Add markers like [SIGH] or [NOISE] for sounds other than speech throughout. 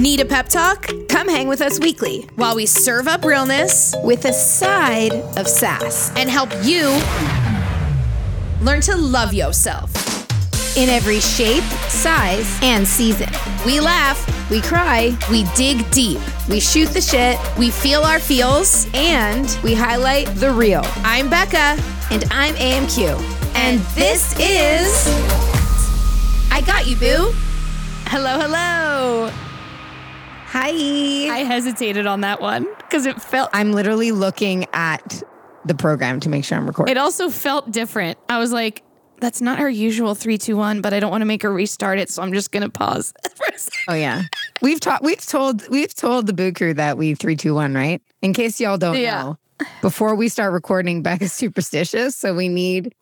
Need a pep talk? Come hang with us weekly while we serve up realness with a side of sass and help you learn to love yourself. in every shape, size, and season. We laugh, We cry, we dig deep, we shoot the shit, we feel our feels. and we highlight the real. I'm Becca. And I'm AMQ. And this is I Got You, Boo. Hello, hello. Hi. I hesitated on that one because it felt I'm literally looking at the program to make sure I'm recording. it also felt different. I was like, that's not our usual three, two, one, but I don't want to make her restart it, so I'm just gonna pause. [LAUGHS] for a second. oh yeah, we've taught, we've told, we've told the boo crew that we three, two, one, right? In case y'all don't Yeah. know, before we start recording, Becca's [LAUGHS] superstitious, so we need.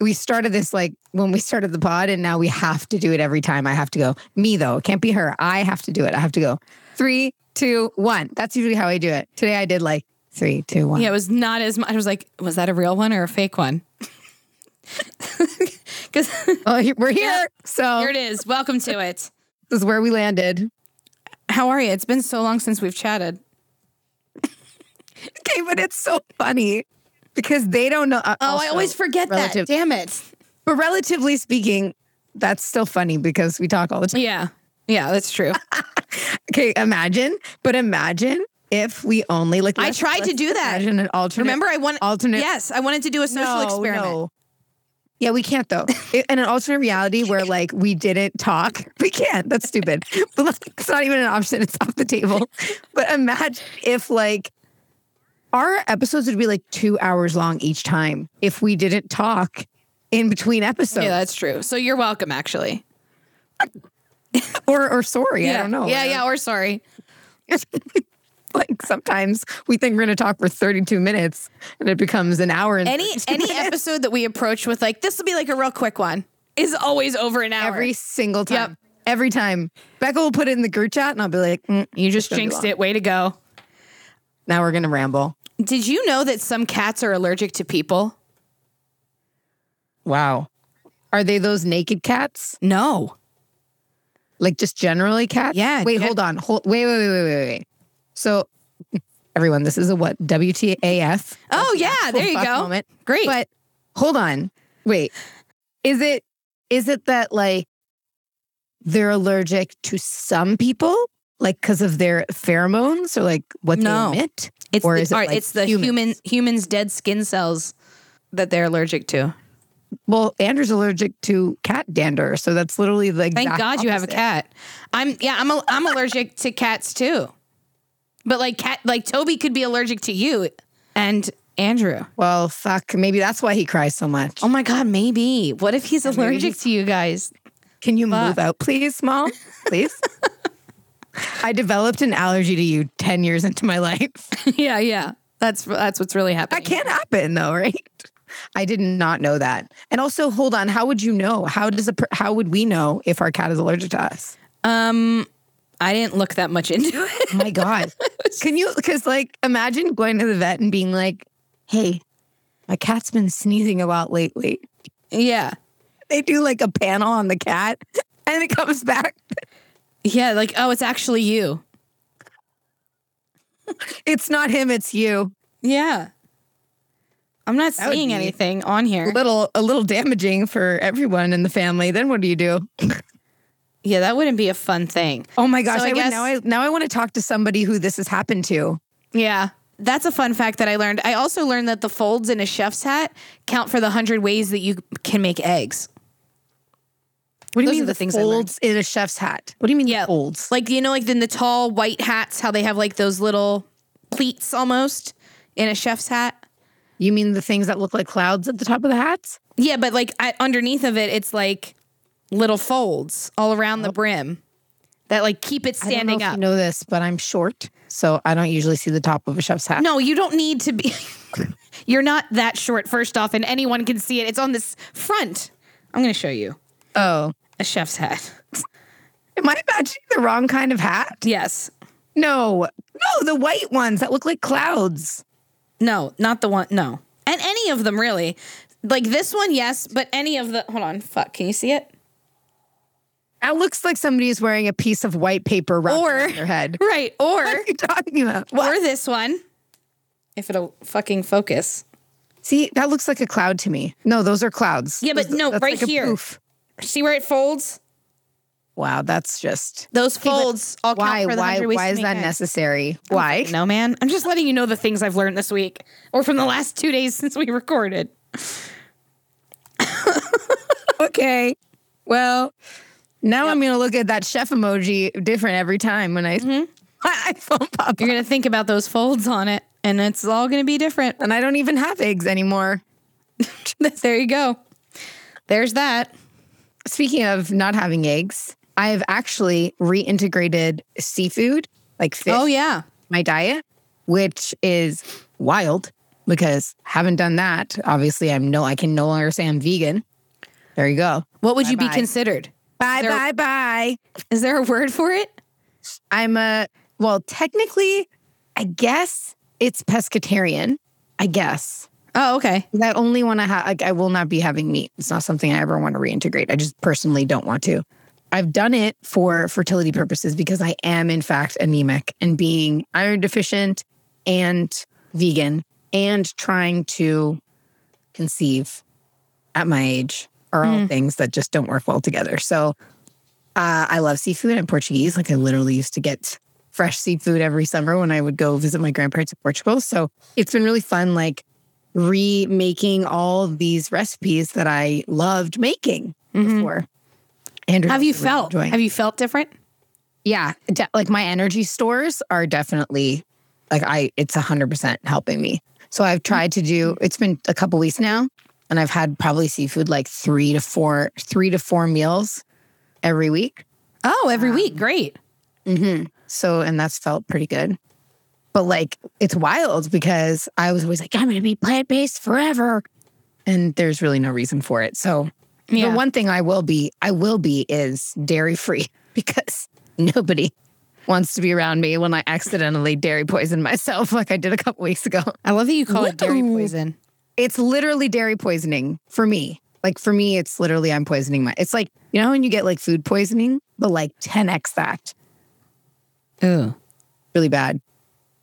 We started this like when we started the pod, and now we have to do it every time. I have to go. Me though, it can't be her. I have to do it. I have to go. Three, two, one. That's usually how I do it. Today I did like three, two, one. yeah, it was not as much. I was like, was that a real one or a fake one? [LAUGHS] Because Well, [LAUGHS] we're here, so here it is. Welcome to it. this is where we landed. How are you? It's been so long since we've chatted. [LAUGHS] Okay, but it's so funny because they don't know. uh, Oh, I always forget relative- that. Damn it. But relatively speaking, that's still funny because we talk all the time. Yeah. Yeah, that's true. Okay, imagine, but imagine if we only like. I tried to do that. Imagine an alternate. Remember, I wanted alternate. Yes, I wanted to do a social No, experiment. no. Yeah, we can't though. [LAUGHS] In an alternate reality where like we didn't talk, [LAUGHS] we can't. That's stupid. [LAUGHS] But like, it's not even an option. It's off the table. But imagine if like our episodes would be like two hours long each time if we didn't talk in between episodes. yeah, that's true. So you're welcome, actually. [LAUGHS] or or sorry, I don't know. Yeah, yeah, or sorry. [LAUGHS] like sometimes we think we're going to talk for 32 minutes and it becomes an hour and Any any minutes. episode that we approach with like this will be like a real quick one. Is always over an hour. every single time. Yep. Every time. Becca will put it in the group chat and I'll be like, mm, you just jinxed it. Way to go. now we're going to ramble. Did you know that some cats are allergic to people? Wow. Are they those naked cats? No. Like just generally cats? Yeah, Wait, gen- hold on. Hold, wait, wait, wait, wait, wait, wait. So, [LAUGHS] everyone, this is a what? WTAF? Oh yeah, there you go. moment. Great. But hold on. Wait. Is it is it that like they're allergic to some people? Like because of their pheromones or like what No. they emit? it's or the, is it like it's the humans? human humans dead skin cells that they're allergic to. Well, Andrew's allergic to cat dander, so that's literally the Thank God you have a cat. I'm yeah, I'm a, I'm allergic to cats too. But like cat like Toby could be allergic to you and Andrew. Well, fuck. Maybe that's why he cries so much. Oh my god, maybe. What if he's allergic he's- to you guys? Can you move out, please, small? Please. [LAUGHS] I developed an allergy to you 10 years into my life. [LAUGHS] yeah, yeah. That's that's what's really happening. That can't happen though, right? I did not know that. And also, hold on, how would you know? How does a how would we know if our cat is allergic to us? Um I didn't look that much into it. Oh my god. [LAUGHS] Can you cuz like imagine going to the vet and being like, "Hey, my cat's been sneezing a lot lately." yeah. They do like a panel on the cat [LAUGHS] and it comes back Yeah, like oh, it's actually you. it's not him, it's you. Yeah. I'm not That seeing anything on A here. little a little damaging for everyone in the family. Then what do you do? [LAUGHS] Yeah, that wouldn't be a fun thing. Oh my gosh! So I I would- guess- now I now I want to talk to somebody who this has happened to. Yeah. That's a fun fact that I learned. I also learned that the folds in a chef's hat count for the hundred ways that you can make eggs. What do Those you mean the things folds in a chef's hat? What do you mean Yeah. the folds? Like you know, like in the tall white hats, how they have like those little pleats almost in a chef's hat. You mean the things that look like clouds at the top of the hats? Yeah, but like I, underneath of it, it's like little folds all around the brim that like keep it I standing if up. You know this, but I'm short, so I don't usually see the top of a chef's hat. No, you don't need to be. [LAUGHS] You're not that short. First off, and anyone can see it. It's on this front. I'm going to show you Oh, a chef's hat. [LAUGHS] am I imagining the wrong kind of hat? Yes. No, no, the white ones that look like clouds. No, not the one. No, and any of them really. Like this one, yes, but any of the. Hold on. Fuck. Can you see it? That looks like somebody is wearing a piece of white paper wrapped Or- around their head. [LAUGHS] Right. Or What are you talking about? or this one. If it'll fucking focus. See, that looks like a cloud to me. No, those are clouds. Yeah, but Those- no, right like here. See where it folds? Wow, that's just Those folds all count why? for Why? 100 Why is that eggs. necessary? Why? No, man. I'm just letting you know the things I've learned this week or from the last two days since we recorded. [LAUGHS] Okay. Well, now I'm gonna look at that chef emoji different every time when I mm-hmm. [LAUGHS] my iPhone pop You're going to think about those folds on it and it's all going to be different. and I don't even have eggs anymore. [LAUGHS] there you go. There's that. Speaking of not having eggs, I've actually reintegrated seafood, like fish, Oh, yeah. my diet, which is wild because haven't done that. Obviously, I'm no, I can no longer say I'm vegan. There you go. What would you be Bye-bye. considered? Bye There- bye bye. Is there a word for it? I'm a well, technically, I guess it's pescatarian. I guess. Oh, okay. That only want to have. Like, I will not be having meat. It's not something I ever want to reintegrate. I just personally don't want to. I've done it for fertility purposes because I am, in fact, anemic and being iron deficient and vegan and trying to conceive at my age are all things that just don't work well together. So uh, I love seafood. I'm Portuguese. Like I literally used to get fresh seafood every summer when I would go visit my grandparents in Portugal. So it's been really fun, like remaking all these recipes that I loved making before. And Have you really felt? enjoying. Have you felt different? Yeah, de- like my energy stores are definitely like I it's 100% helping me. So I've mm-hmm. tried to do it's been a couple weeks now and I've had probably seafood like 3 to 4 3 to 4 meals every week. Oh, every um, week. Great. Mm-hmm. So and that's felt pretty good. But like it's wild because I was always like I'm going to be plant-based forever and there's really no reason for it. So Yeah. the one thing I will be I will be is dairy free [LAUGHS] because nobody wants to be around me when I accidentally dairy poison myself like I did a couple weeks ago. I love that you call it dairy poison. It's literally dairy poisoning for me. Like for me, it's literally I'm poisoning my. It's like you know when you get like food poisoning, but like 10x that. Ooh. Really bad.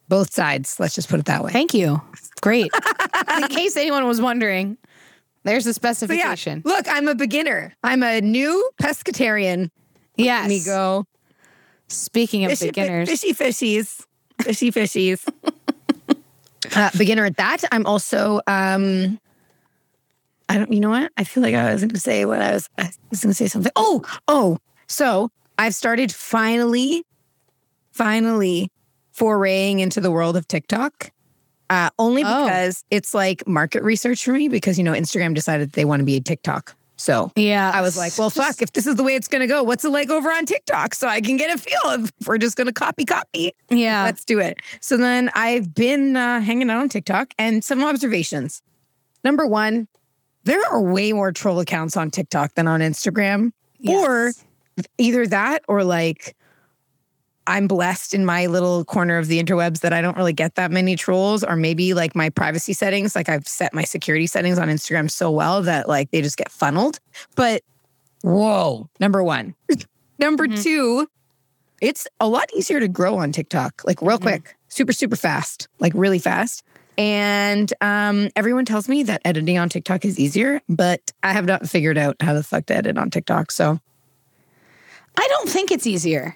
Both sides. Let's just put it that way. Thank you. Great. [LAUGHS] In case anyone was wondering, there's the So yeah, specification. look, I'm a beginner. I'm a new pescatarian. yes. Let me go. Speaking of fishy, fi- beginners, fishy fishies, fishy fishies. [LAUGHS] uh, beginner at that. I'm also. um I don't. You know what? I feel like I was going to say what I was. I was going to say something. Oh, oh. So I've started finally, finally foraying into the world of TikTok. Uh, only Oh. because it's like market research for me because you know Instagram decided they want to be a TikTok. So yeah, I was like, well, fuck, if this is the way it's going to go, what's it like over on TikTok? So I can get a feel of if we're just going to copy, copy. yeah, Let's do it. So then I've been uh, hanging out on TikTok and some observations. Number one, there are way more troll accounts on TikTok than on Instagram. Or either that or like I'm blessed in my little corner of the interwebs that I don't really get that many trolls, or maybe like my privacy settings, like I've set my security settings on Instagram so well that like they just get funneled. But whoa, number one. [LAUGHS] number two, it's a lot easier to grow on TikTok, like real quick, super, super fast, like really fast. And um, everyone tells me that editing on TikTok is easier, but I have not figured out how the fuck to edit on TikTok. So I don't think it's easier.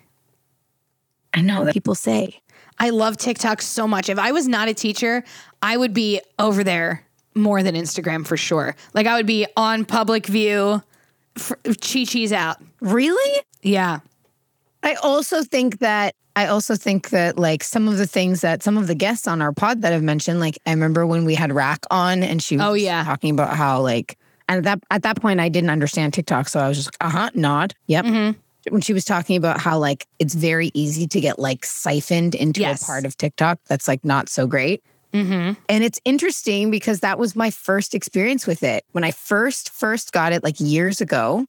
I know that people say. I love TikTok so much. If I was not a teacher, I would be over there more than Instagram for sure. Like I would be on public view, Chi Chi's out. Really? Yeah. I also think that I also think that like some of the things that some of the guests on our pod that have mentioned, like I remember when we had Rack on and she was Oh, yeah. talking about how like and at that at that point I didn't understand TikTok, so I was just uh huh nod, yep. Mm-hmm. When she was talking about how like it's very easy to get like siphoned into Yes. a part of TikTok that's like not so great. Mm-hmm. And it's interesting because that was my first experience with it. When I first first got it like years ago,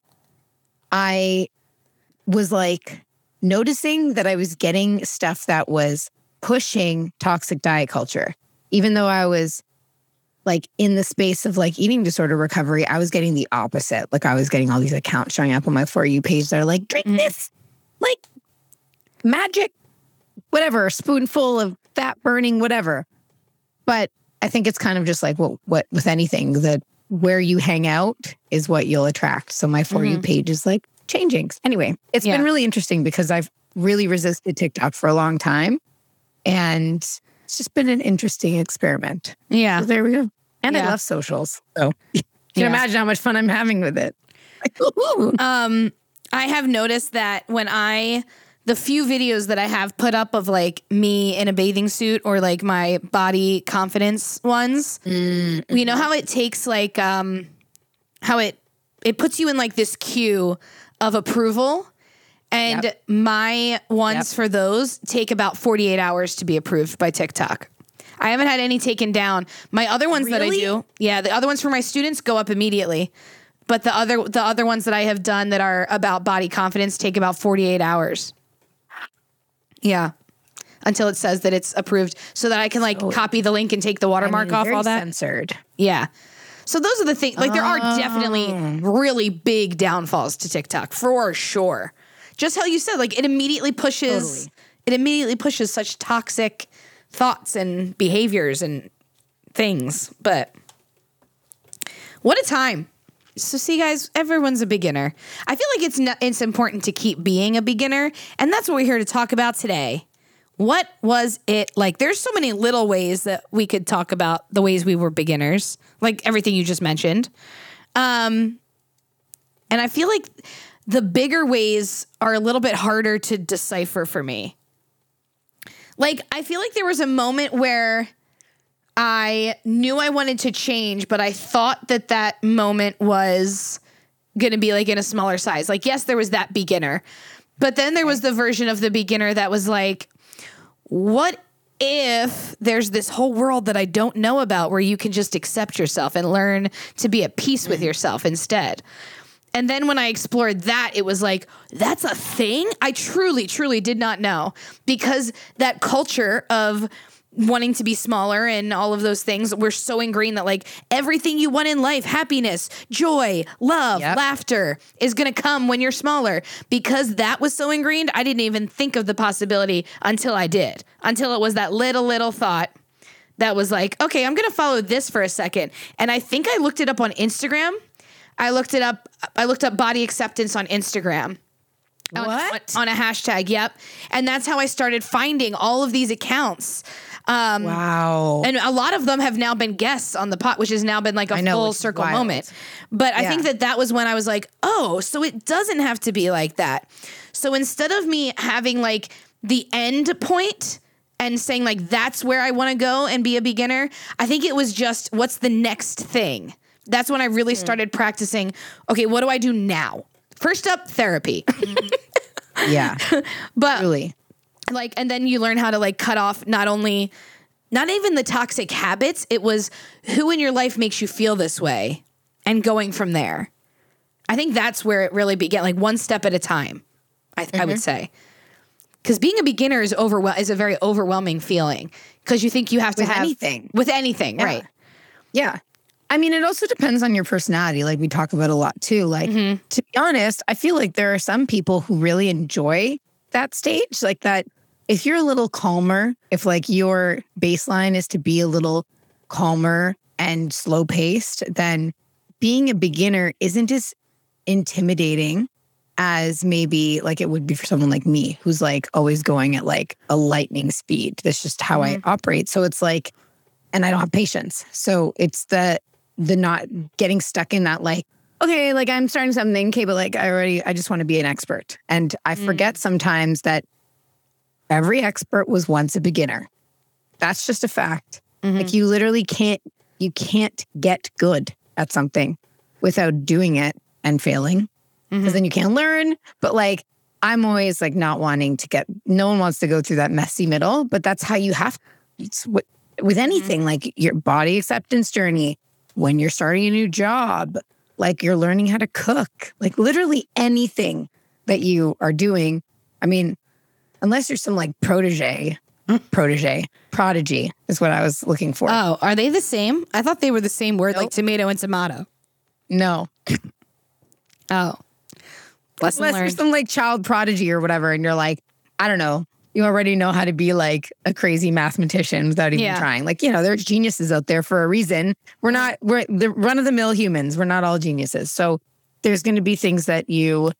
I was like noticing that I was getting stuff that was pushing toxic diet culture. Even though I was like in the space of like eating disorder recovery, I was getting the opposite. Like I was getting all these accounts showing up on my For You page that are like, drink mm-hmm. this, like magic, whatever, spoonful of fat burning, whatever. But I think it's kind of just like what what with anything that where you hang out is what you'll attract. So my For You mm-hmm. page is like changing. Anyway, it's Yeah. been really interesting because I've really resisted TikTok for a long time. And it's just been an interesting experiment. Yeah. So there we go. And I love socials. So [LAUGHS] you can Yeah. imagine how much fun I'm having with it. [LAUGHS] Um, I have noticed that when I the few videos that I have put up of like me in a bathing suit or like my body confidence ones, you know how it takes like um how it it puts you in like this queue of approval. And my ones for those take about 48 hours to be approved by TikTok. I haven't had any taken down. My other ones that I do, yeah, the other ones for my students go up immediately. But the other the other ones that I have done that are about body confidence take about 48 hours. Yeah. Until it says that it's approved so that I can like copy the link and take the watermark off Very all that. censored. Yeah. So those are the things like there are oh. definitely really big downfalls to TikTok for sure. Just how you said like it immediately pushes it immediately pushes such toxic thoughts and behaviors and things. But what a time. So see guys, everyone's a beginner. I feel like it's not, it's important to keep being a beginner and that's what we're here to talk about today. What was it like? There's so many little ways that we could talk about the ways we were beginners, like everything you just mentioned. Um, and I feel like the bigger ways are a little bit harder to decipher for me. Like, I feel like there was a moment where I knew I wanted to change, but I thought that that moment was going to be like in a smaller size. Like, yes, there was that beginner, but then there was the version of the beginner that was like, what if there's this whole world that I don't know about where you can just accept yourself and learn to be at peace with mm-hmm. yourself instead? And then when I explored that, it was like, that's a thing? I truly, truly did not know because that culture of wanting to be smaller and all of those things were so ingrained that like everything you want in life, happiness, joy, love, Yep. laughter is going to come when you're smaller. Because that was so ingrained, I didn't even think of the possibility until I did, until it was that little, little thought that was like, okay, I'm going to follow this for a second. And I think I looked it up on Instagram. I looked it up. I looked up body acceptance on Instagram. On- What? On, a hashtag, yep. And that's how I started finding all of these accounts. Um, Wow. and a lot of them have now been guests on the pot, which has now been like a know, full circle wild. moment. But I think that that was when I was like, oh, so it doesn't have to be like that. So instead of me having like the end point and saying like that's where I want to go and be a beginner, I think it was just what's the next thing. That's when I really started practicing. Okay, what do I do now? First up, therapy. yeah. [LAUGHS] but Really. like and then you learn how to like cut off not only not even the toxic habits it was who in your life makes you feel this way and going from there i think that's where it really began like one step at a time i, I Mm-hmm. would say because being a beginner is overwhel- is a very overwhelming feeling because you think you have to With have anything. with anything right Yeah. I mean, it also depends on your personality, like we talk about a lot too. Like, mm-hmm. to be honest, I feel like there are some people who really enjoy that stage. Like, that if you're a little calmer, if like your baseline is to be a little calmer and slow paced, then being a beginner isn't as intimidating as maybe like it would be for someone like me who's like always going at like a lightning speed. That's just how I mm-hmm. operate. So it's like, and I don't have patience. So it's the the not getting stuck in that like, okay, like I'm starting something, okay, but like I already I just want to be an expert. And I mm. forget sometimes that every expert was once a beginner. That's just a fact. Mm-hmm. Like you literally can't you can't get good at something without doing it and failing. Mm-hmm. Because then you can't learn. But like I'm always like not wanting to get no one wants to go through that messy middle, but that's how you have it's with, with anything mm-hmm. like your body acceptance journey, when you're starting a new job, like you're learning how to cook, like literally anything that you are doing. I mean, unless you're some like protege protege. Prodigy is what I was looking for. Oh, are they the same? I thought they were the same word, like tomato and tomato. no. Oh, lesson Unless you're some like child prodigy or whatever, and you're like, I don't know, you already know how to be like a crazy mathematician without even Yeah. trying. Like, you know, there's geniuses out there for a reason. We're not, we're the run of the mill humans. We're not all geniuses. So there's going to be things that you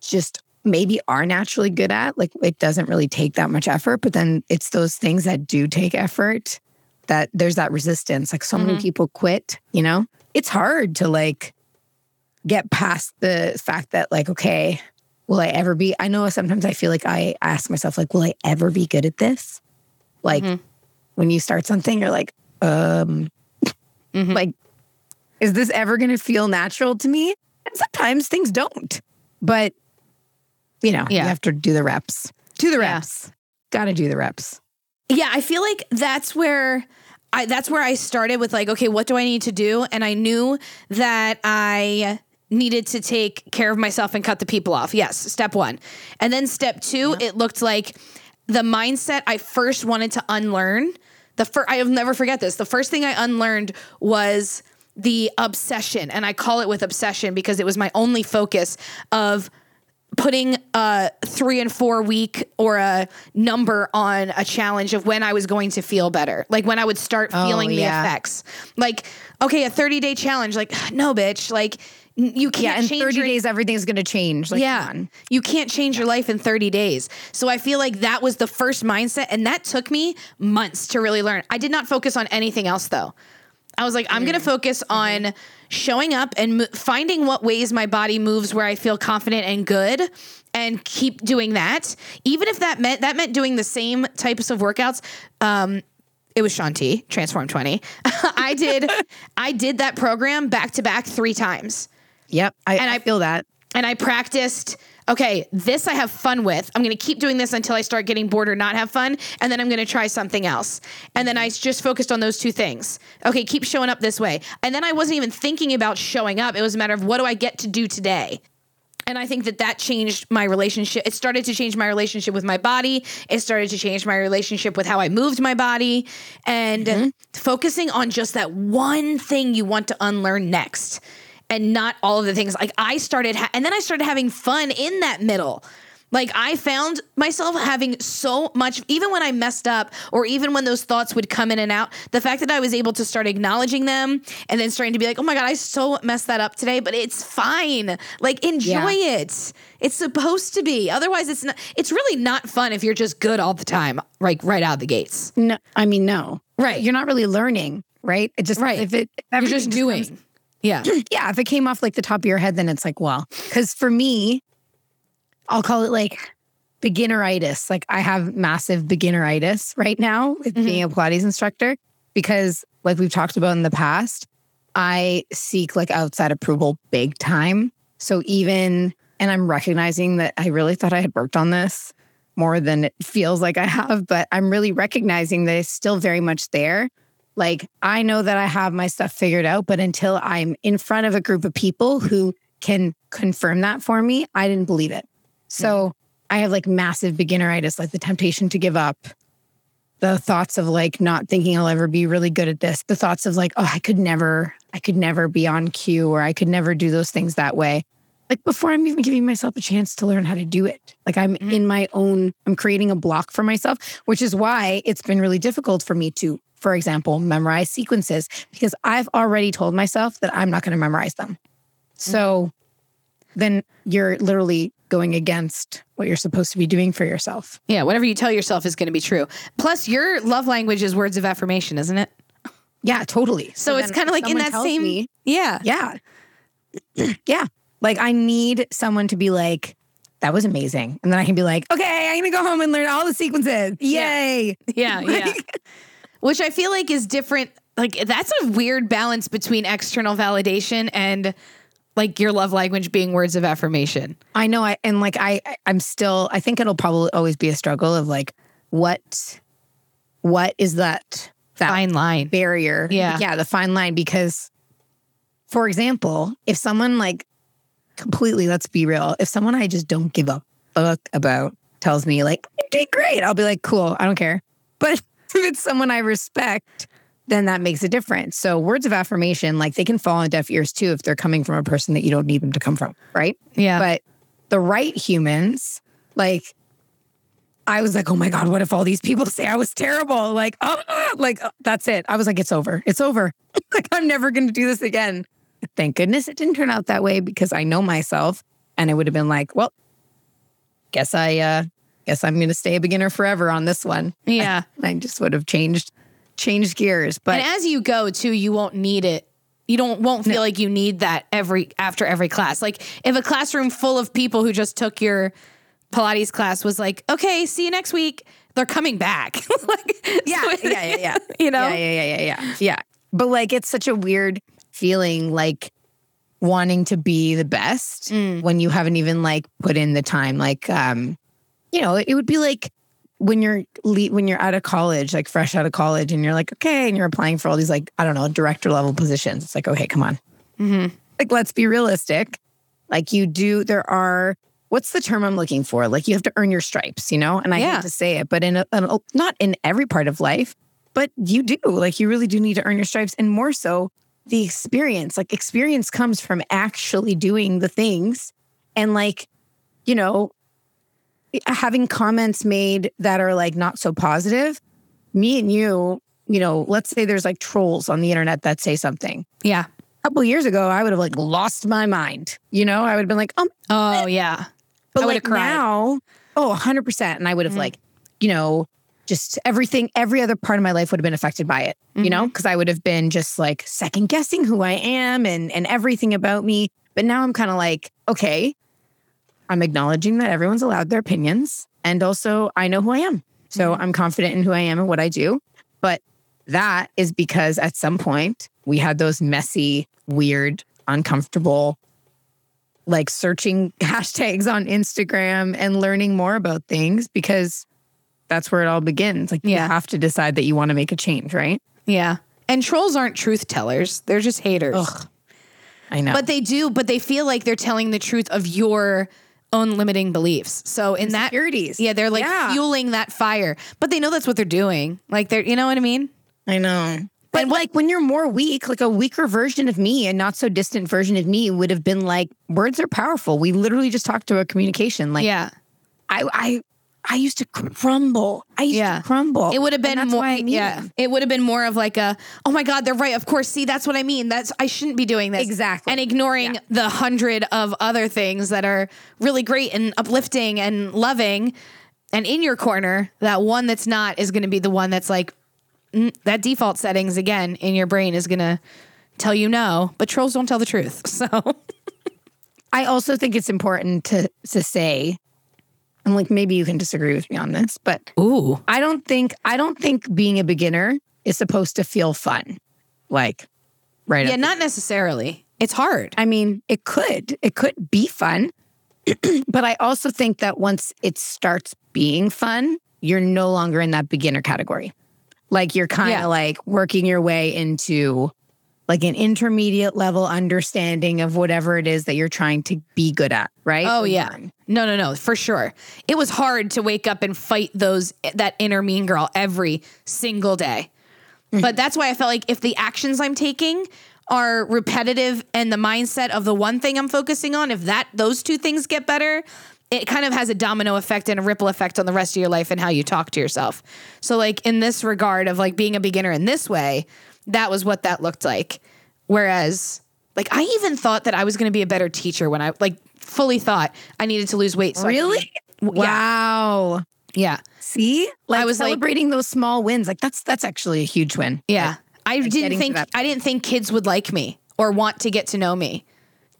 just maybe are naturally good at. Like, it doesn't really take that much effort, but then it's those things that do take effort that there's that resistance. Like, so many mm-hmm. people quit, you know? It's hard to like, get past the fact that like okay will i ever be i know sometimes i feel like i ask myself like will i ever be good at this? Like when you start something you're like um like is this ever going to feel natural to me? And sometimes things don't but you know Yeah. you have to do the reps. Do the Yeah. reps. Gotta do the reps. Yeah, I feel like that's where I that's where I started with like, okay, what do I need to do? And I knew that I needed to take care of myself and cut the people off. Yes, step 1. And then step 2, it looked like the mindset I first wanted to unlearn. The first I'll never forget this. The first thing I unlearned was the obsession and I call it with obsession because it was my only focus of putting a three and four week or a number on a challenge of when I was going to feel better, like when I would start oh, feeling yeah. the effects. Like, okay, a 30 day challenge, like, [SIGHS] no, bitch, like, you can't yeah in change 30 your- days everything's gonna change like yeah. You can't change your life in 30 days. So I feel like that was the first mindset. And that took me months to really learn. I did not focus on anything else though. I was like, I'm going to focus on showing up and mo- finding what ways my body moves where I feel confident and good and keep doing that. Even if that meant that meant doing the same types of workouts. Um, it was Shaun T, Transform 20. [LAUGHS] I did [LAUGHS] I did that program back to back 3 times yep I, And I I- feel that and I practiced. Okay, this I have fun with. I'm going to keep doing this until I start getting bored or not have fun, and then I'm going to try something else. And then I mm-hmm. just focused on those two things. Okay, keep showing up this way. And then I wasn't even thinking about showing up. It was a matter of what do I get to do today. And I think that that changed my relationship. It started to change my relationship with my body. It started to change my relationship with how I moved my body and mm-hmm. focusing on just that one thing you want to unlearn next and not all of the things. Like I started, ha- and then I started having fun in that middle. Like I found myself having so much, even when I messed up, or even when those thoughts would come in and out. The fact that I was able to start acknowledging them and then starting to be like, "Oh my god, I so messed that up today," but it's fine. Like enjoy it. It's supposed to be. Otherwise, it's not. It's really not fun if you're just good all the time, like right out of the gates. No, I mean, no. Right. You're not really learning, right? It just, Right. if it, You're just doing. comes- yeah. [CLEARS THROAT] yeah. If it came off like the top of your head, then it's like, well, because for me, I'll call it like beginneritis. Like I have massive beginneritis right now with mm-hmm. being a Pilates instructor because, like we've talked about in the past, I seek like outside approval big time. So even, and I'm recognizing that I really thought I had worked on this more than it feels like I have, but I'm really recognizing that it's still very much there. Like I know that I have my stuff figured out, but until I'm in front of a group of people who can confirm that for me, I didn't believe it. So mm-hmm. I have like massive beginneritis, like the temptation to give up, the thoughts of like not thinking I'll ever be really good at this, the thoughts of like, oh, I could never, I could never be on cue or I could never do those things that way. Like before I'm even giving myself a chance to learn how to do it. Like I'm mm. in my own, I'm creating a block for myself, which is why it's been really difficult for me to, for example, memorize sequences because I've already told myself that I'm not going to memorize them. Mm. So then you're literally going against what you're supposed to be doing for yourself. Yeah. Whatever you tell yourself is going to be true. Plus, your love language is words of affirmation, isn't it? Yeah, totally. So, it's kind of like in that same. me- yeah. yeah. [CLEARS THROAT] yeah. Like I need someone to be like, that was amazing. And then I can be like, okay, I'm gonna go home and learn all the sequences. Yay. Yeah, yeah. [LAUGHS] Which I feel like is different. Like that's a weird balance between external validation and like your love language being words of affirmation. I know I and like I I- I'm still I think it'll probably always be a struggle of like what what is that that Fine line. barrier. Yeah. Yeah, the fine line because for example, if someone like completely, let's be real, if someone I just don't give a fuck about tells me like doing great. I'll be like, cool, I don't care. But [LAUGHS] if it's someone I respect, then that makes a difference. So words of affirmation, like they can fall on deaf ears too if they're coming from a person that you don't need them to come from, right? Yeah. But the right humans, like I was like, oh my God, what if all these people [LAUGHS] say I was terrible? Like, oh, like uh, that's it. I was like, it's over. It's over. [LAUGHS] like I'm never gonna do this again. Thank goodness it didn't turn out that way because I know myself and it would have been like, well, guess I uh guess I'm gonna stay a beginner forever on this one. Yeah. I just would have changed changed gears. But and as you go too, you won't need it. You don't won't feel like you need that every after every class. Like if a classroom full of people who just took your Pilates class was like, okay, see you next week. They're coming back. [LAUGHS] like, yeah, [LAUGHS] so- yeah, yeah, yeah. [LAUGHS] You know? Yeah, yeah, yeah, yeah, yeah. Yeah. But like it's such a weird feeling like wanting to be the best when you haven't even like put in the time. Like um, you know, it, it would be like when you're le- when you're out of college, like fresh out of college, and you're like, okay, and you're applying for all these like, I don't know, director level positions. It's like, okay, come on. Like, let's be realistic. Like you do, there are what's the term I'm looking for? Like you have to earn your stripes, you know? And I Yeah. hate to say it, but in a, an- not in every part of life, but you do. Like you really do need to earn your stripes and more so the experience. Like experience comes from actually doing the things and like, you know, having comments made that are like not so positive. Me and you, you know, let's say there's like trolls on the internet that say something. Yeah. A couple years ago, I would have like lost my mind. You know, I would have been like, um, Oh yeah. but like cried. now, oh, 100%. And I would have like, you know, just everything, every other part of my life would have been affected by it, you know, mm-hmm. because I would have been just like second guessing who I am and, and everything about me. But now I'm kind of like, okay, I'm acknowledging that everyone's allowed their opinions. And also, I know who I am. So mm-hmm. I'm confident in who I am and what I do. But that is because at some point we had those messy, weird, uncomfortable, like searching [LAUGHS] hashtags on Instagram and learning more about things because that's where it all begins. Like Yeah. you have to decide that you want to make a change, right? Yeah. And trolls aren't truth tellers. They're just haters. Ugh. I know. But they do, but they feel like they're telling the truth of your own limiting beliefs. So in that. Yeah, they're like Yeah. fueling that fire. But they know that's what they're doing. Like they're you know what I mean? I know. But like when you're more weak, like a weaker version of me, a not so distant version of me would have been like, words are powerful. We literally just talked about communication. Like yeah. I I I used to crumble. I used Yeah. to crumble. It would have been more why I need yeah. them. It would have been more of like a oh my god, they're right. Of course, see that's what I mean. That's I shouldn't be doing this. Exactly. And ignoring the hundred of other things that are really great and uplifting and loving. And in your corner, that one that's not is going to be the one that's like mm, that default settings again in your brain is going to tell you no, but trolls don't tell the truth. [LAUGHS] So I also think it's important to to say, and like maybe you can disagree with me on this, but Ooh. I don't think I don't think being a beginner is supposed to feel fun. Like right. Yeah, up- not necessarily. It's hard. I mean, it could. It could be fun. [CLEARS THROAT] but I also think that once it starts being fun, you're no longer in that beginner category. Like you're kind of Yeah. like working your way into like an intermediate level understanding of whatever it is that you're trying to be good at, right? Oh yeah. learn. No, no, no, for sure. It was hard to wake up and fight those that inner mean girl every single day. Mm-hmm. But that's why I felt like if the actions I'm taking are repetitive and the mindset of the one thing I'm focusing on, if that those two things get better, it kind of has a domino effect and a ripple effect on the rest of your life and how you talk to yourself. So like in this regard of like being a beginner in this way, that was what that looked like. Whereas like I even thought that I was going to be a better teacher when I like fully thought I needed to lose weight. So could- Really? Wow. Yeah. See? Like I was like- celebrating those small wins. Like that's that's actually a huge win. Yeah. I didn't think I didn't think kids would like me or want to get to know me.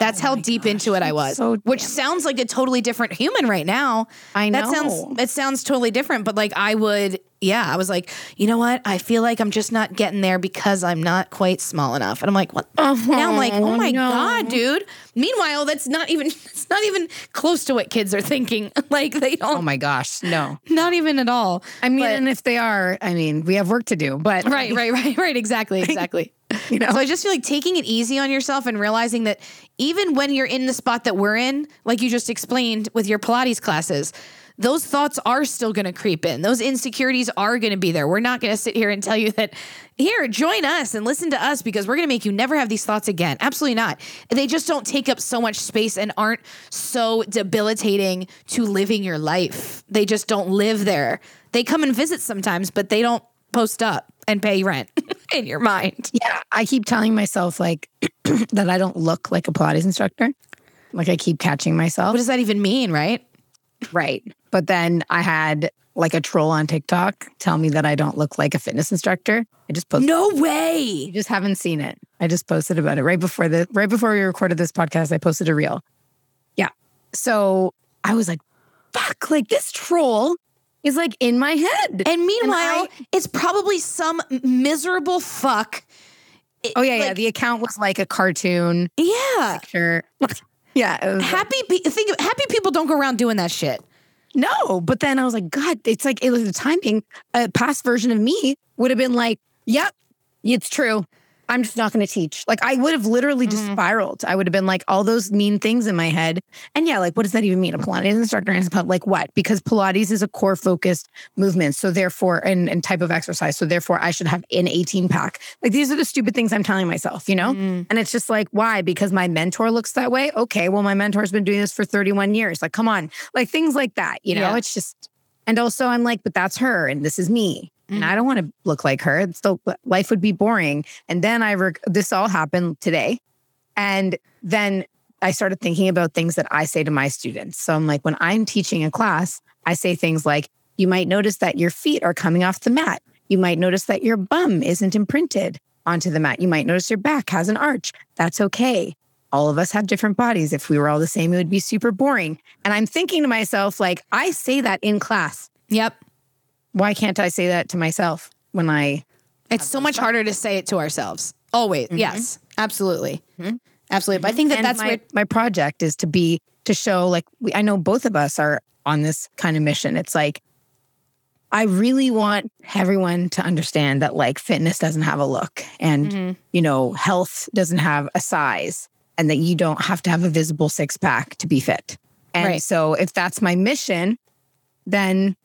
That's oh how deep into it I was. so which sounds like a totally different human right now. I know. That sounds it sounds totally different, but like I would yeah, I was like, you know what? I feel like I'm just not getting there because I'm not quite small enough. And I'm like, what? now I'm like, oh, oh my no. god, dude. Meanwhile, that's not even [LAUGHS] it's not even close to what kids are thinking. [LAUGHS] like they don't Oh my gosh. No. not even at all. I mean, But- and if they are, I mean, we have work to do, but Right, right, right, right. Exactly, [LAUGHS] exactly. [LAUGHS] You know? So I just feel like taking it easy on yourself and realizing that even when you're in the spot that we're in, like you just explained with your Pilates classes, those thoughts are still going to creep in. Those insecurities are going to be there. We're not going to sit here and tell you that, here, join us and listen to us because we're going to make you never have these thoughts again. Absolutely not. They just don't take up so much space and aren't so debilitating to living your life. They just don't live there. They come and visit sometimes, but they don't post up and pay rent [LAUGHS] [LAUGHS] in your mind. Yeah, I keep telling myself like [CLEARS THROAT] that I don't look like a Pilates instructor. Like I keep catching myself. What does that even mean, right? Right. But then I had like a troll on TikTok tell me that I don't look like a fitness instructor. I just posted No way. You just haven't seen it. I just posted about it right before the right before we recorded this podcast. I posted a reel. Yeah. So I was like, fuck, like this troll is like in my head. And meanwhile, I- it's probably some miserable fuck. oh yeah, yeah. The account was like a cartoon Yeah. picture. [LAUGHS] yeah. it was like- Happy pe- think happy people don't go around doing that shit. No, but then I was like, God, it's like it was the timing. A past version of me would have been like, Yep, it's true. I'm just not going to teach. Like I would have literally just mm-hmm. spiraled. I would have been like all those mean things in my head. And yeah, like what does that even mean? A Pilates instructor is like what? Because Pilates is a core focused movement. So therefore, and, and type of exercise. So therefore, I should have an 18 pack. Like these are the stupid things I'm telling myself, you know? Mm. And it's just like, why? Because my mentor looks that way. Okay, well, my mentor's been doing this for 31 years. Like, come on, like things like that. You know, Yeah. it's just. And also, I'm like, but that's her, and this is me. And I mm. don't want to look like her. It's Still, life would be boring. And then I, rec- this all happened today. And then I started thinking about things that I say to my students. So I'm like, when I'm teaching a class, I say things like, you might notice that your feet are coming off the mat. You might notice that your bum isn't imprinted onto the mat. You might notice your back has an arch. That's okay. All of us have different bodies. If we were all the same, it would be super boring. And I'm thinking to myself, like, I say that in class. Yep. Why can't I say that to myself when I It's so much harder to say it to ourselves. Always. Mm-hmm. Yes. Absolutely. Mm-hmm. Absolutely. But I mm-hmm. think that and that's my, where my project is to be to show like we, I know both of us are on this kind of mission. It's like I really want everyone to understand that like fitness doesn't have a look and Mm-hmm. you know health doesn't have a size and that you don't have to have a visible six pack to be fit. And Right. so if that's my mission, then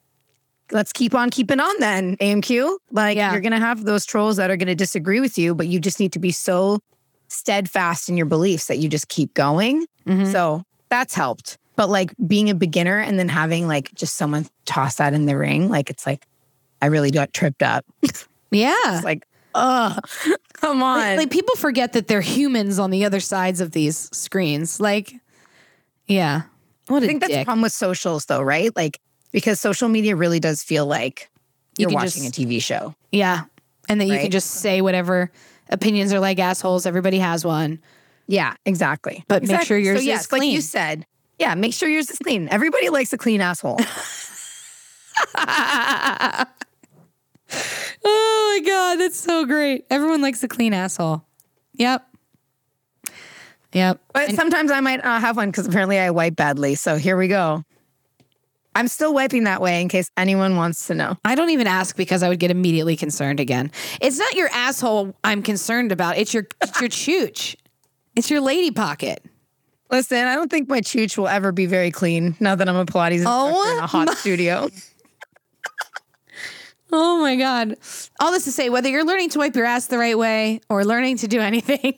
let's keep on keeping on then, AMQ. Like Yeah. you're going to have those trolls that are going to disagree with you, but you just need to be so steadfast in your beliefs that you just keep going. Mm-hmm. So that's helped. But like being a beginner and then having like just someone toss that in the ring, like it's like I really got tripped up. Yeah. It's like, oh, [LAUGHS] come on. Like, like, people forget that they're humans on the other sides of these screens. Like, yeah. What I think that's the problem with socials though, right? Like because social media really does feel like You you're can watching just- a TV show. Yeah. And then you can just say whatever opinions are like assholes. Everybody has one. Yeah, exactly. But make sure yours so is yes, like clean. you said. Yeah, make sure yours is clean. Everybody likes a clean asshole. [LAUGHS] [LAUGHS] Oh my God. That's so great. Everyone likes a clean asshole. Yep. Yep. But sometimes I might not have one because apparently I wipe badly. So here we go. I'm still wiping that way in case anyone wants to know. I don't even ask because I would get immediately concerned again. It's not your asshole I'm concerned about. It's your it's your chooch. It's your lady pocket. Listen, I don't think my chooch will ever be very clean now that I'm a Pilates instructor Oh in a hot oh studio. Oh my God. All this to say, whether you're learning to wipe your ass the right way or learning to do [LAUGHS] anything,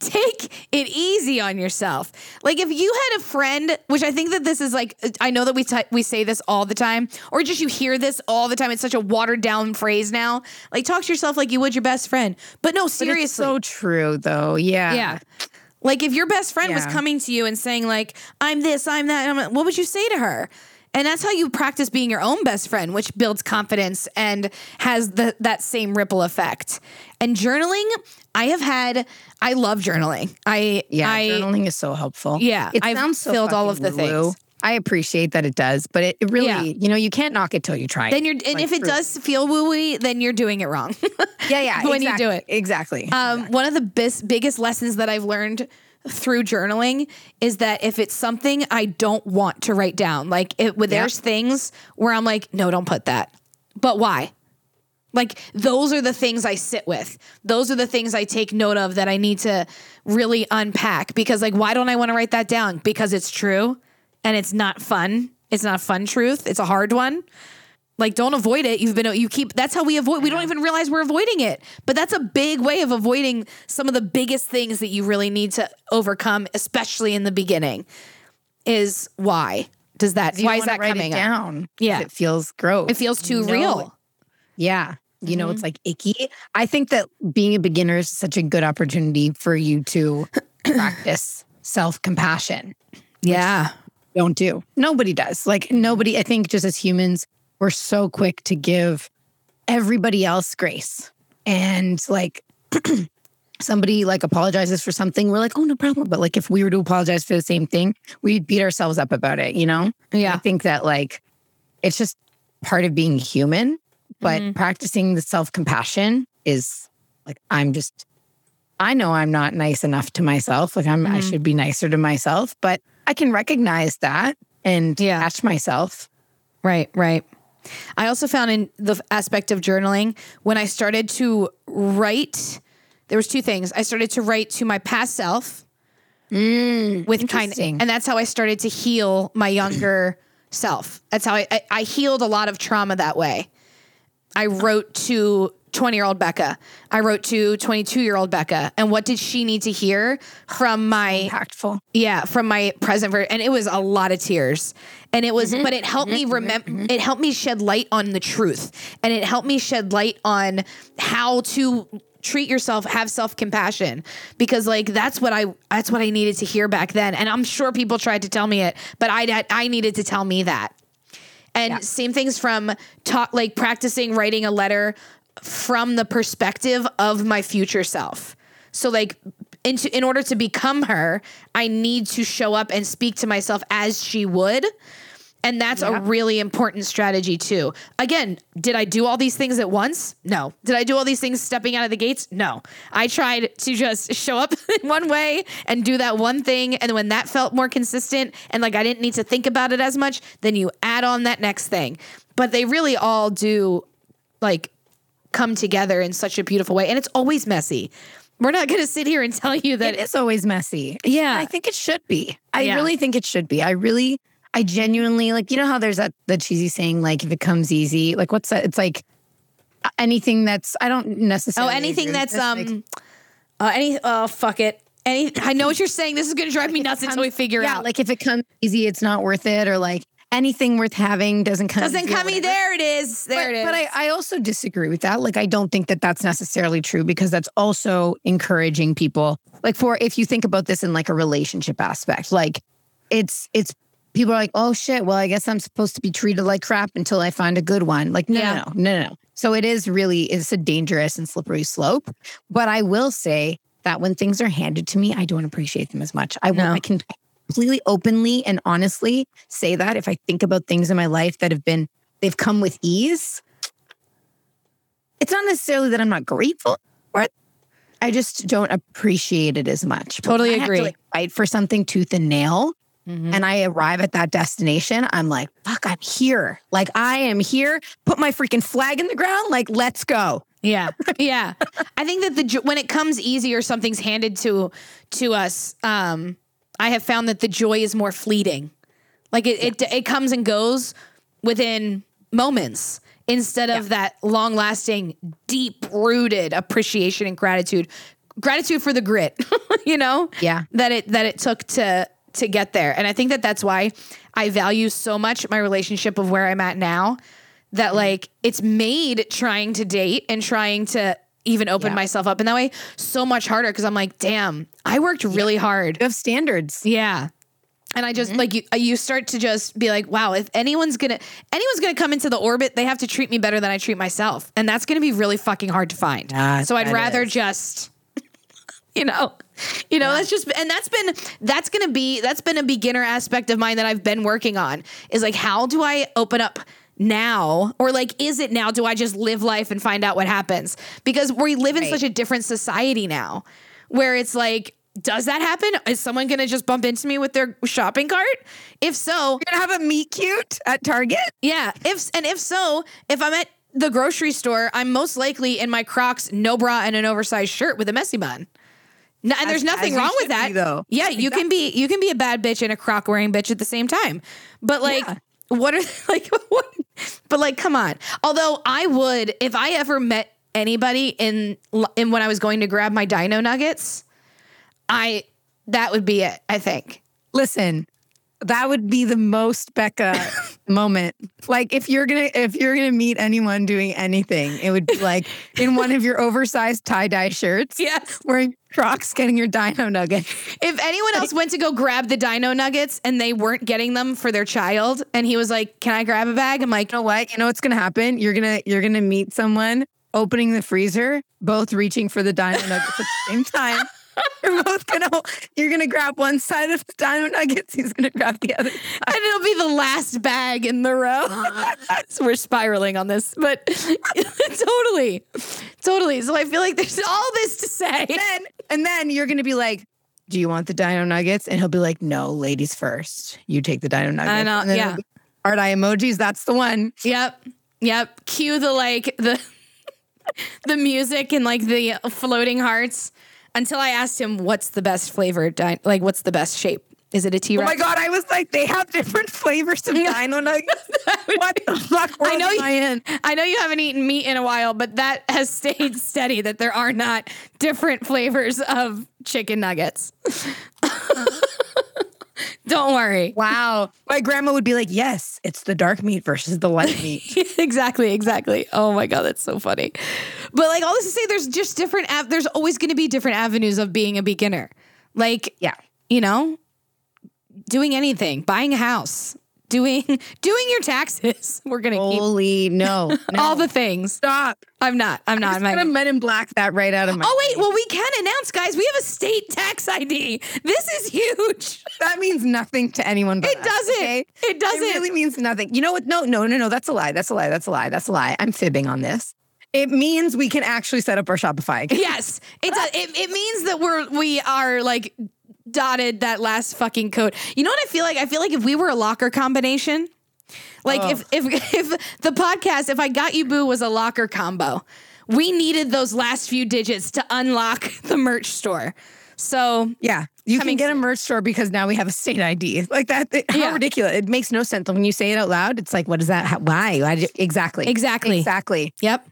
take it easy on yourself. Like if you had a friend, which I think that this is like, I know that we t- we say this all the time, or just you hear this all the time. It's such a watered down phrase now. Like talk to yourself like you would your best friend. But no, But seriously. it's so true though. Yeah. Yeah. Like if your best friend was coming to you and saying like, "I'm this, I'm that," I'm what would you say to her? And that's how you practice being your own best friend, which builds confidence and has the that same ripple effect. And journaling, I have had. I love journaling. I Yeah. I journaling is so helpful. Yeah, It I've sounds so filled all of the woo-woo. things. I appreciate that it does, but it, it really, Yeah. you know, you can't knock it till you try. then you're and Like, if it does feel wooey, then you're doing it wrong. yeah, yeah, [LAUGHS] when you do exactly, it. exactly. Um, one of the bis- biggest lessons that I've learned through journaling is that if it's something I don't want to write down, like it, when there's things where I'm like, no, don't put that. But why? Like those are the things I sit with. Those are the things I take note of that I need to really unpack because like why don't I want to write that down? Because it's true and it's not fun It's not a fun truth. It's a hard one. Like don't avoid it. You've been you keep that's how we avoid we don't even realize we're avoiding it. But that's a big way of avoiding some of the biggest things that you really need to overcome, especially in the beginning. Is why? Does that why is that coming it up? Yeah. It feels gross. It feels too No. real. Yeah. You know, Mm-hmm. it's like icky. I think that being a beginner is such a good opportunity for you to [CLEARS THROAT] practice self compassion. Yeah. Don't do. Nobody does. Like, nobody, I think just as humans, we're so quick to give everybody else grace. And like, [CLEARS THROAT] somebody like apologizes for something, we're like, oh, no problem. But like, if we were to apologize for the same thing, we'd beat ourselves up about it, you know? Yeah. I think that like it's just part of being human, but Mm-hmm. practicing the self compassion is like I'm just I know I'm not nice enough to myself. Like I'm I Mm-hmm. should be nicer to myself, but I can recognize that and Yeah. catch myself. Right, right. I also found in the aspect of journaling when I started to write, there was two things. I started to write to my past self mm, with kind, and that's how I started to heal my younger self. That's how I, I, I healed a lot of trauma that way. I wrote to 20 year old Becca. I wrote to 22 year old Becca. And what did she need to hear from my Impactful. yeah, from my present version, and it was a lot of tears, and it was, Mm-hmm. but it helped me remember. It helped me shed light on the truth, and it helped me shed light on how to treat yourself, have self compassion, because like that's what I that's what I needed to hear back then, and I'm sure people tried to tell me it, but I I needed to tell me that. And same things from talk like practicing writing a letter from the perspective of my future self. So like into in order to become her, I need to show up and speak to myself as she would. And that's a really important strategy too. Again, did I do all these things at once? No. Did I do all these things stepping out of the gates? No. I tried to just show up [LAUGHS] in one way and do that one thing. And when that felt more consistent and like I didn't need to think about it as much, then you add on that next thing. But they really all do like come together in such a beautiful way. And it's always messy. We're not going to sit here and tell you that It is always messy. Yeah. I think it should be. I Yeah. really think it should be. I really, I genuinely like, you know how there's that the cheesy saying, like, if it comes easy, like, what's that? It's like uh, anything that's, I don't necessarily. Oh, anything that's this, like, um, uh, any oh fuck it. Any, I know what you're saying. This is gonna drive me nuts until we figure yeah, out. like if it comes easy, it's not worth it, or like anything worth having doesn't come. doesn't come me. whatever. There it is. There but, it is. But I, I also disagree with that. Like, I don't think that that's necessarily true because that's also encouraging people. Like, for if you think about this in like a relationship aspect, like it's it's people are like, oh shit, well, I guess I'm supposed to be treated like crap until I find a good one. Like, no, Yeah. no, no, no, no. So it is really it's a dangerous and slippery slope. But I will say that when things are handed to me, I don't appreciate them as much. I No. I can completely openly and honestly say that if I think about things in my life that have been they've come with ease, it's not necessarily that I'm not grateful for it. I just don't appreciate it as much. Totally have to, agree. like, fight for something tooth and nail, and I arrive at that destination, I'm like, fuck, I'm here. Like I am here. Put my freaking flag in the ground. Like, let's go. Yeah, [LAUGHS] yeah. I think that the when it comes easy or something's handed to to us, um, I have found that the joy is more fleeting. Like it, it, it comes and goes within moments instead of that long lasting, deep rooted appreciation and gratitude. Gratitude for the grit, [LAUGHS] you know. Yeah. that it that it took to to get there, and I think that that's why I value so much my relationship of where I'm at now that mm-hmm. like it's made trying to date and trying to even open Yeah. myself up in that way so much harder because I'm like, damn, I worked really hard. You have standards. Yeah. And I just like you uh, you start to just be like, wow, if anyone's gonna anyone's gonna come into the orbit, they have to treat me better than I treat myself. And that's gonna be really fucking hard to find. Ah, so I'd rather is. just [LAUGHS] you know you know that's just and that's been that's gonna be that's been a beginner aspect of mine that i've been working on is like how do i open up now or like is it now do i just live life and find out what happens because we live in Right. such a different society now where it's like does that happen is someone gonna just bump into me with their shopping cart if so You're gonna have a meet cute at Target. yeah. If and if so, if I'm at the grocery store, I'm most likely in my Crocs, no bra, and an oversized shirt with a messy bun. No, and there's As- nothing as wrong with that. be, though. Yeah, you can be you can be a bad bitch and a croc wearing bitch at the same time. But like Yeah. What are [LAUGHS] like [LAUGHS] what but like come on. Although i would if i ever met anybody in in when i was going to grab my dino nuggets i that would be it i think. Listen, that would be the most Becca [LAUGHS] moment. Like if you're gonna if you're gonna meet anyone doing anything, it would be [LAUGHS] like in one of your oversized tie dye shirts. Yes. wearing Crocs, getting your Dino Nugget. if anyone else went to go grab the dino nuggets and they weren't getting them for their child and he was like can i grab a bag i'm like You know what? You know what's gonna happen? You're gonna you're gonna meet someone opening the freezer, both reaching for the Dino Nuggets at the same time. [LAUGHS] You're both gonna you're gonna grab one side of the Dino Nuggets. He's gonna grab the other. and it'll be the last bag in the row. [LAUGHS] so we're spiraling on this, but [LAUGHS] totally, totally. So I feel like there's all this to say. then and then you're gonna be like, "Do you want the Dino Nuggets?" And he'll be like, "No, ladies first. You take the Dino Nuggets." know, yeah. be, Heart eye emojis. That's the one. Yep, yep. Cue the like the the music and like the floating hearts. Until I asked him, "What's the best flavor? Di- like, what's the best shape? Is it a T Oh my god! I was like, they have different [LAUGHS] flavors of Dino Nuggets. [LAUGHS] what the fuck? I know you, I in? I know you haven't eaten meat in a while, but that [LAUGHS] has stayed steady that there are not different flavors of chicken nuggets. Uh-huh. [LAUGHS] Don't worry. Wow. My grandma would be like, yes, it's the dark meat versus the light [LAUGHS] meat. exactly, exactly. Oh my god, that's so funny. But like all this to say, there's just different. Av- there's always going to be different avenues of being a beginner. Like, yeah. you know, doing anything, buying a house, doing [LAUGHS] doing your taxes. [LAUGHS] We're gonna keep Holy no. [LAUGHS] no. all the things. stop. I'm not. I'm not. I'm I'm gonna not. men in black that right out of my Oh wait, well we can announce, guys. We have a state tax ID. This is huge. that means nothing to anyone but It us, doesn't. okay? It doesn't. It really means nothing. You know what? No, no, no, no. That's a lie. That's a lie. That's a lie. That's a lie. I'm fibbing on this. It means we can actually set up our Shopify. account. Yes, it does. It, it means that we're we are like dotted that last fucking code. You know what I feel like? I feel like if we were a locker combination, like if if [LAUGHS] if the podcast, if I got you boo was a locker combo, we needed those last few digits to unlock [LAUGHS] the merch store. So Yeah. You can get a merch store because now we have a state ID. Like that. it- how Yeah. ridiculous. It makes no sense. When you say it out loud, it's like, what is that? How, why? Why you- exactly. Exactly. Exactly. yep,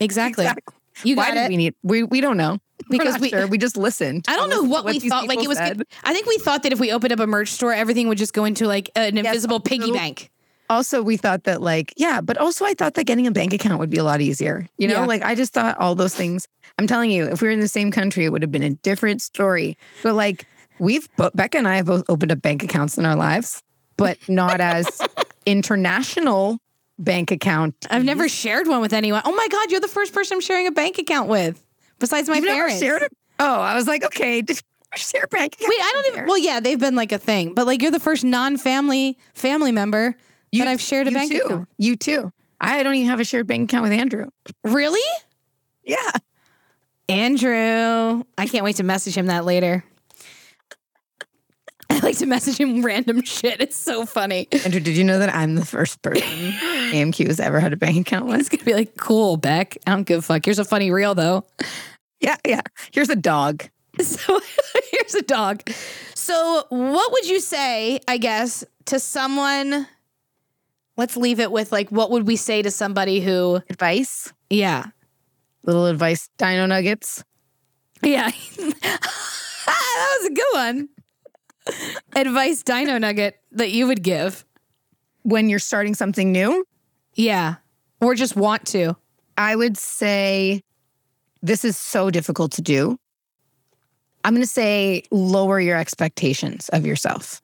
exactly. Exactly. You Why got did it. we need? We we don't know Because we- sure. we just listened. I don't know listen what, we thought. Like it was. said. I think we thought that if we opened up a merch store, everything would just go into like an invisible piggy bank. Also, we thought that like yeah, but also I thought that getting a bank account would be a lot easier. You know, Yeah. like I just thought all those things. I'm telling you, if we were in the same country, it would have been a different story. But like we've Becca and I have both opened up bank accounts in our lives, but not as [LAUGHS] international bank account. I've never shared one with anyone. Oh my god, you're the first person I'm sharing a bank account with, besides my You've never parents. shared it. Oh, I was like, okay, [LAUGHS] just share a bank account. Wait, I don't even. Well, yeah, they've been like a thing, but like you're the first non-family family member that I've shared a you bank too. account. You too. I don't even have a shared bank account with Andrew. Really, Yeah. Andrew? I can't wait to message him that later. [LAUGHS] I like to message him random shit. It's so funny. Andrew, did you know that I'm the first person [LAUGHS] AMQ has ever had a bank account with? It's gonna be like, cool, Beck. I don't give a fuck. Here's a funny reel though. Yeah, yeah. Here's a dog. [LAUGHS] So here's a dog. So what would you say, I guess, to someone? Let's leave it with like, what would we say to somebody who, Advice. yeah, Little advice, Dino Nuggets. yeah, that was a good one. [LAUGHS] Advice, Dino Nugget that you would give, When you're starting something new, yeah, or just want to, I would say this is so difficult to do. I'm going to say lower your expectations of yourself.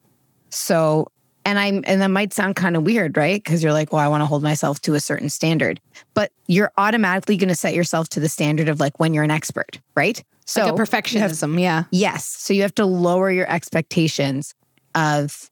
So, and I'm, and that might sound kind of weird, right? Because you're like, well, I want to hold myself to a certain standard, but you're automatically going to set yourself to the standard of like when you're an expert, right? So, like a you have- perfectionism, yeah, Yes. So you have to lower your expectations of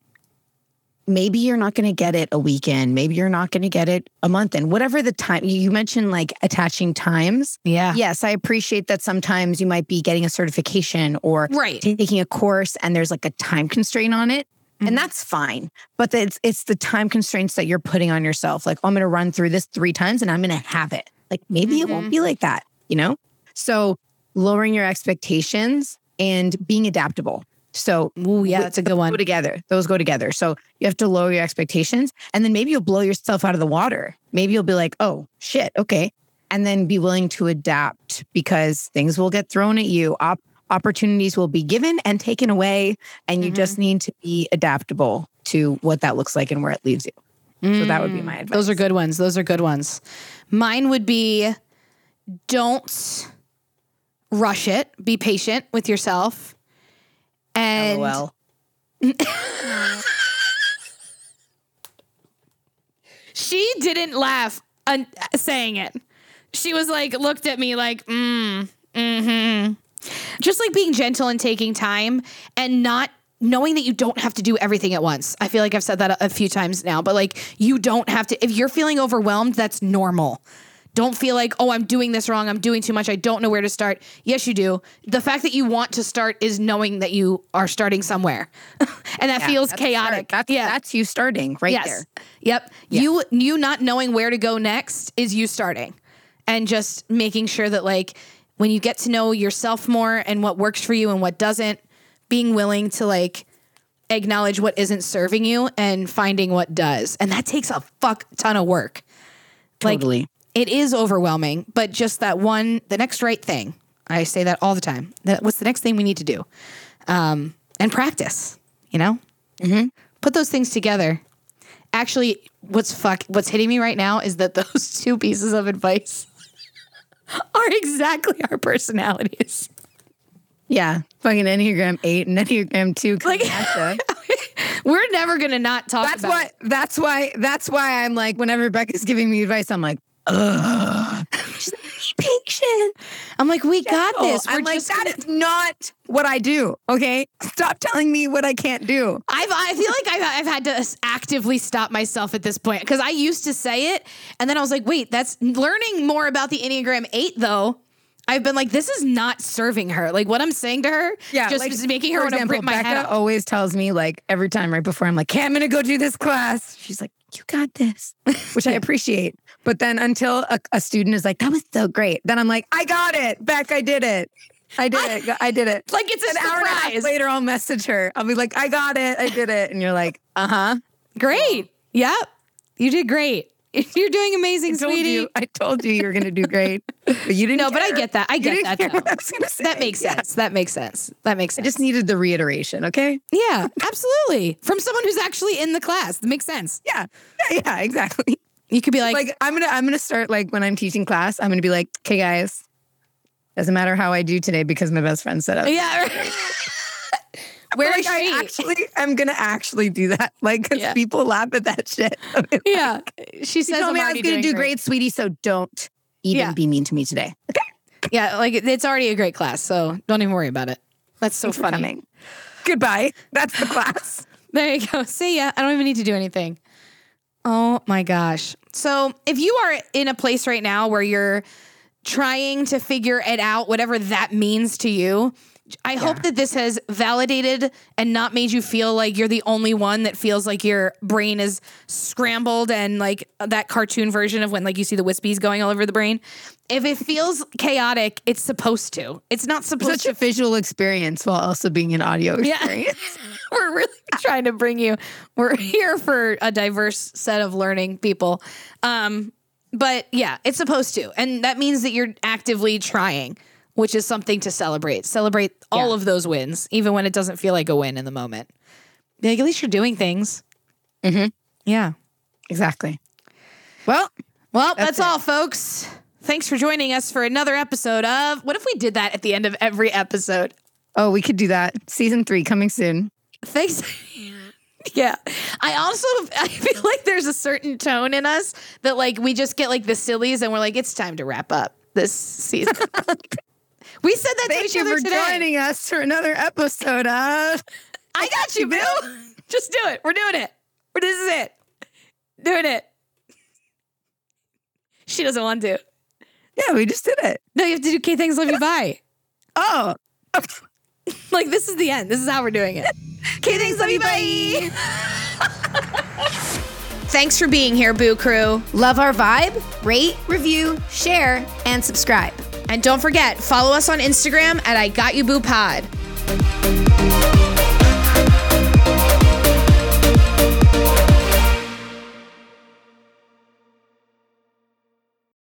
maybe you're not going to get it a weekend, maybe you're not going to get it a month in, whatever the time you mentioned, like attaching times. yeah, Yes, I appreciate that sometimes you might be getting a certification or right, taking a course and there's like a time constraint on it. And mm-hmm. that's fine. But it's it's the time constraints that you're putting on yourself. Like, oh, I'm gonna run through this three times and I'm gonna have it. Like maybe it won't mm-hmm. be like that, you know? So lowering your expectations and being adaptable. So Ooh, yeah, that's a good one. go together. Those go together. So you have to lower your expectations and then maybe you'll blow yourself out of the water. Maybe you'll be like, oh shit, okay. And then be willing to adapt because things will get thrown at you. Op- opportunities will be given and taken away. And you just mm-hmm. need to be adaptable to what that looks like and where it leaves you. So that would be mm, my advice. Those are good ones. Those are good ones. Mine would be don't rush it. Be patient with yourself. And well. she didn't laugh un- saying it. She was like, looked at me like, mm, mm-hmm. Just like being gentle and taking time and not knowing that you don't have to do everything at once. I feel like I've said that a, a few times now, but like you don't have to. If you're feeling overwhelmed, that's normal. Don't feel like, oh, I'm doing this wrong. I'm doing too much. I don't know where to start. Yes, you do. The fact that you want to start is knowing that you are starting somewhere. [LAUGHS] and that feels That's chaotic. That's, yeah. that's you starting right yes. there. Yep. You you not knowing where to go next is you starting. And just making sure that like when you get to know yourself more and what works for you and what doesn't, being willing to like acknowledge what isn't serving you and finding what does. And that takes a fuck ton of work. Like Totally. It is overwhelming, but just that one, the next right thing. I say that all the time. That what's the next thing we need to do? Um, and practice. You know, mm-hmm. put those things together. Actually, what's fuck? What's hitting me right now is that [LAUGHS] those two pieces of advice [LAUGHS] are exactly our personalities. Yeah. Fucking Enneagram 8 and Enneagram 2 Like- coming at ya. [LAUGHS] We're never gonna not talk That's about. why. That's why. That's why I'm like, whenever Becca's giving me advice, I'm like, ugh. She's like, be patient. I'm like, we got this. We're I'm like, just that gonna- is not what I do. Okay, stop telling me what I can't do. I've I feel like I've, I've had to actively stop myself at this point because I used to say it and then I was like, wait, that's learning more about the Enneagram Eight though. I've been like, this is not serving her. Like what I'm saying to her, yeah, just like, making her want to example, rip my Becca head off. always tells me like every time right before I'm like, "Okay, I'm gonna go do this class." She's like, "You got this," [LAUGHS] which I appreciate. But then until a, a student is like, "That was so great," then I'm like, "I got it, Beck. I did it. I did it. I did it." [LAUGHS] Like it's An hour and a half later, I'll message her. I'll be like, "I got it. I did it," and you're like, "Uh huh." Great. Yep. You did great. [LAUGHS] You're doing amazing, I sweetie. you. I told you you were gonna do great, but you didn't. No, but I get that. I get that. I say. That makes Yeah. sense. That makes sense. That makes sense. I just needed the reiteration. Okay. yeah, absolutely. From someone who's actually in the class. That makes sense. Yeah. Yeah. Yeah. Exactly. You could be like, like I'm gonna I'm gonna start like when I'm teaching class, I'm gonna be like, okay guys, doesn't matter how I do today because my best friend set up. yeah. [LAUGHS] Where like is I she? actually I'm gonna actually do that. [LAUGHS] Like because Yeah. people laugh at that shit. [LAUGHS] yeah. She says told I'm me I was gonna do great, sweetie, so don't even Yeah. be mean to me today. Yeah, like it's already a great class, so don't even worry about it. That's so Thanks funny. coming. Goodbye. That's the class. [LAUGHS] There you go. See ya. I don't even need to do anything. Oh my gosh. So if you are in a place right now where you're trying to figure it out, whatever that means to you, I hope that this has validated and not made you feel like you're the only one that feels like your brain is scrambled and like that cartoon version of when like you see the wispies going all over the brain. If it feels chaotic, it's supposed to. It's not supposed to be Such a visual experience while also being an audio Yeah. experience. [LAUGHS] we're really trying to bring you we're here for a diverse set of learning people um but yeah it's supposed to and that means that you're actively trying which is something to celebrate celebrate all Yeah. of those wins even when it doesn't feel like a win in the moment like at least you're doing things Mhm. yeah Exactly. Well, well that's, That's all folks thanks for joining us for another episode of what if we did that at the end of every episode oh, we could do that. Season three coming soon. Thanks. [LAUGHS] Yeah. I also I feel like there's a certain tone in us that like we just get like the sillies and we're like it's time to wrap up this season. [LAUGHS] we said that to Thank each you other for today. joining us for another episode of I got you, Bill. [LAUGHS] just do it. We're doing it. This is it. Doing it. She doesn't want to. Yeah, we just did it. No, you have to do K things love you bye. Oh, [LAUGHS] Like this is the end. This is how we're doing it. K things love you bye. [LAUGHS] Thanks for being here, Boo Crew. Love our vibe? Rate, review, share, and subscribe. And don't forget, follow us on Instagram at I Got You Boo Pod.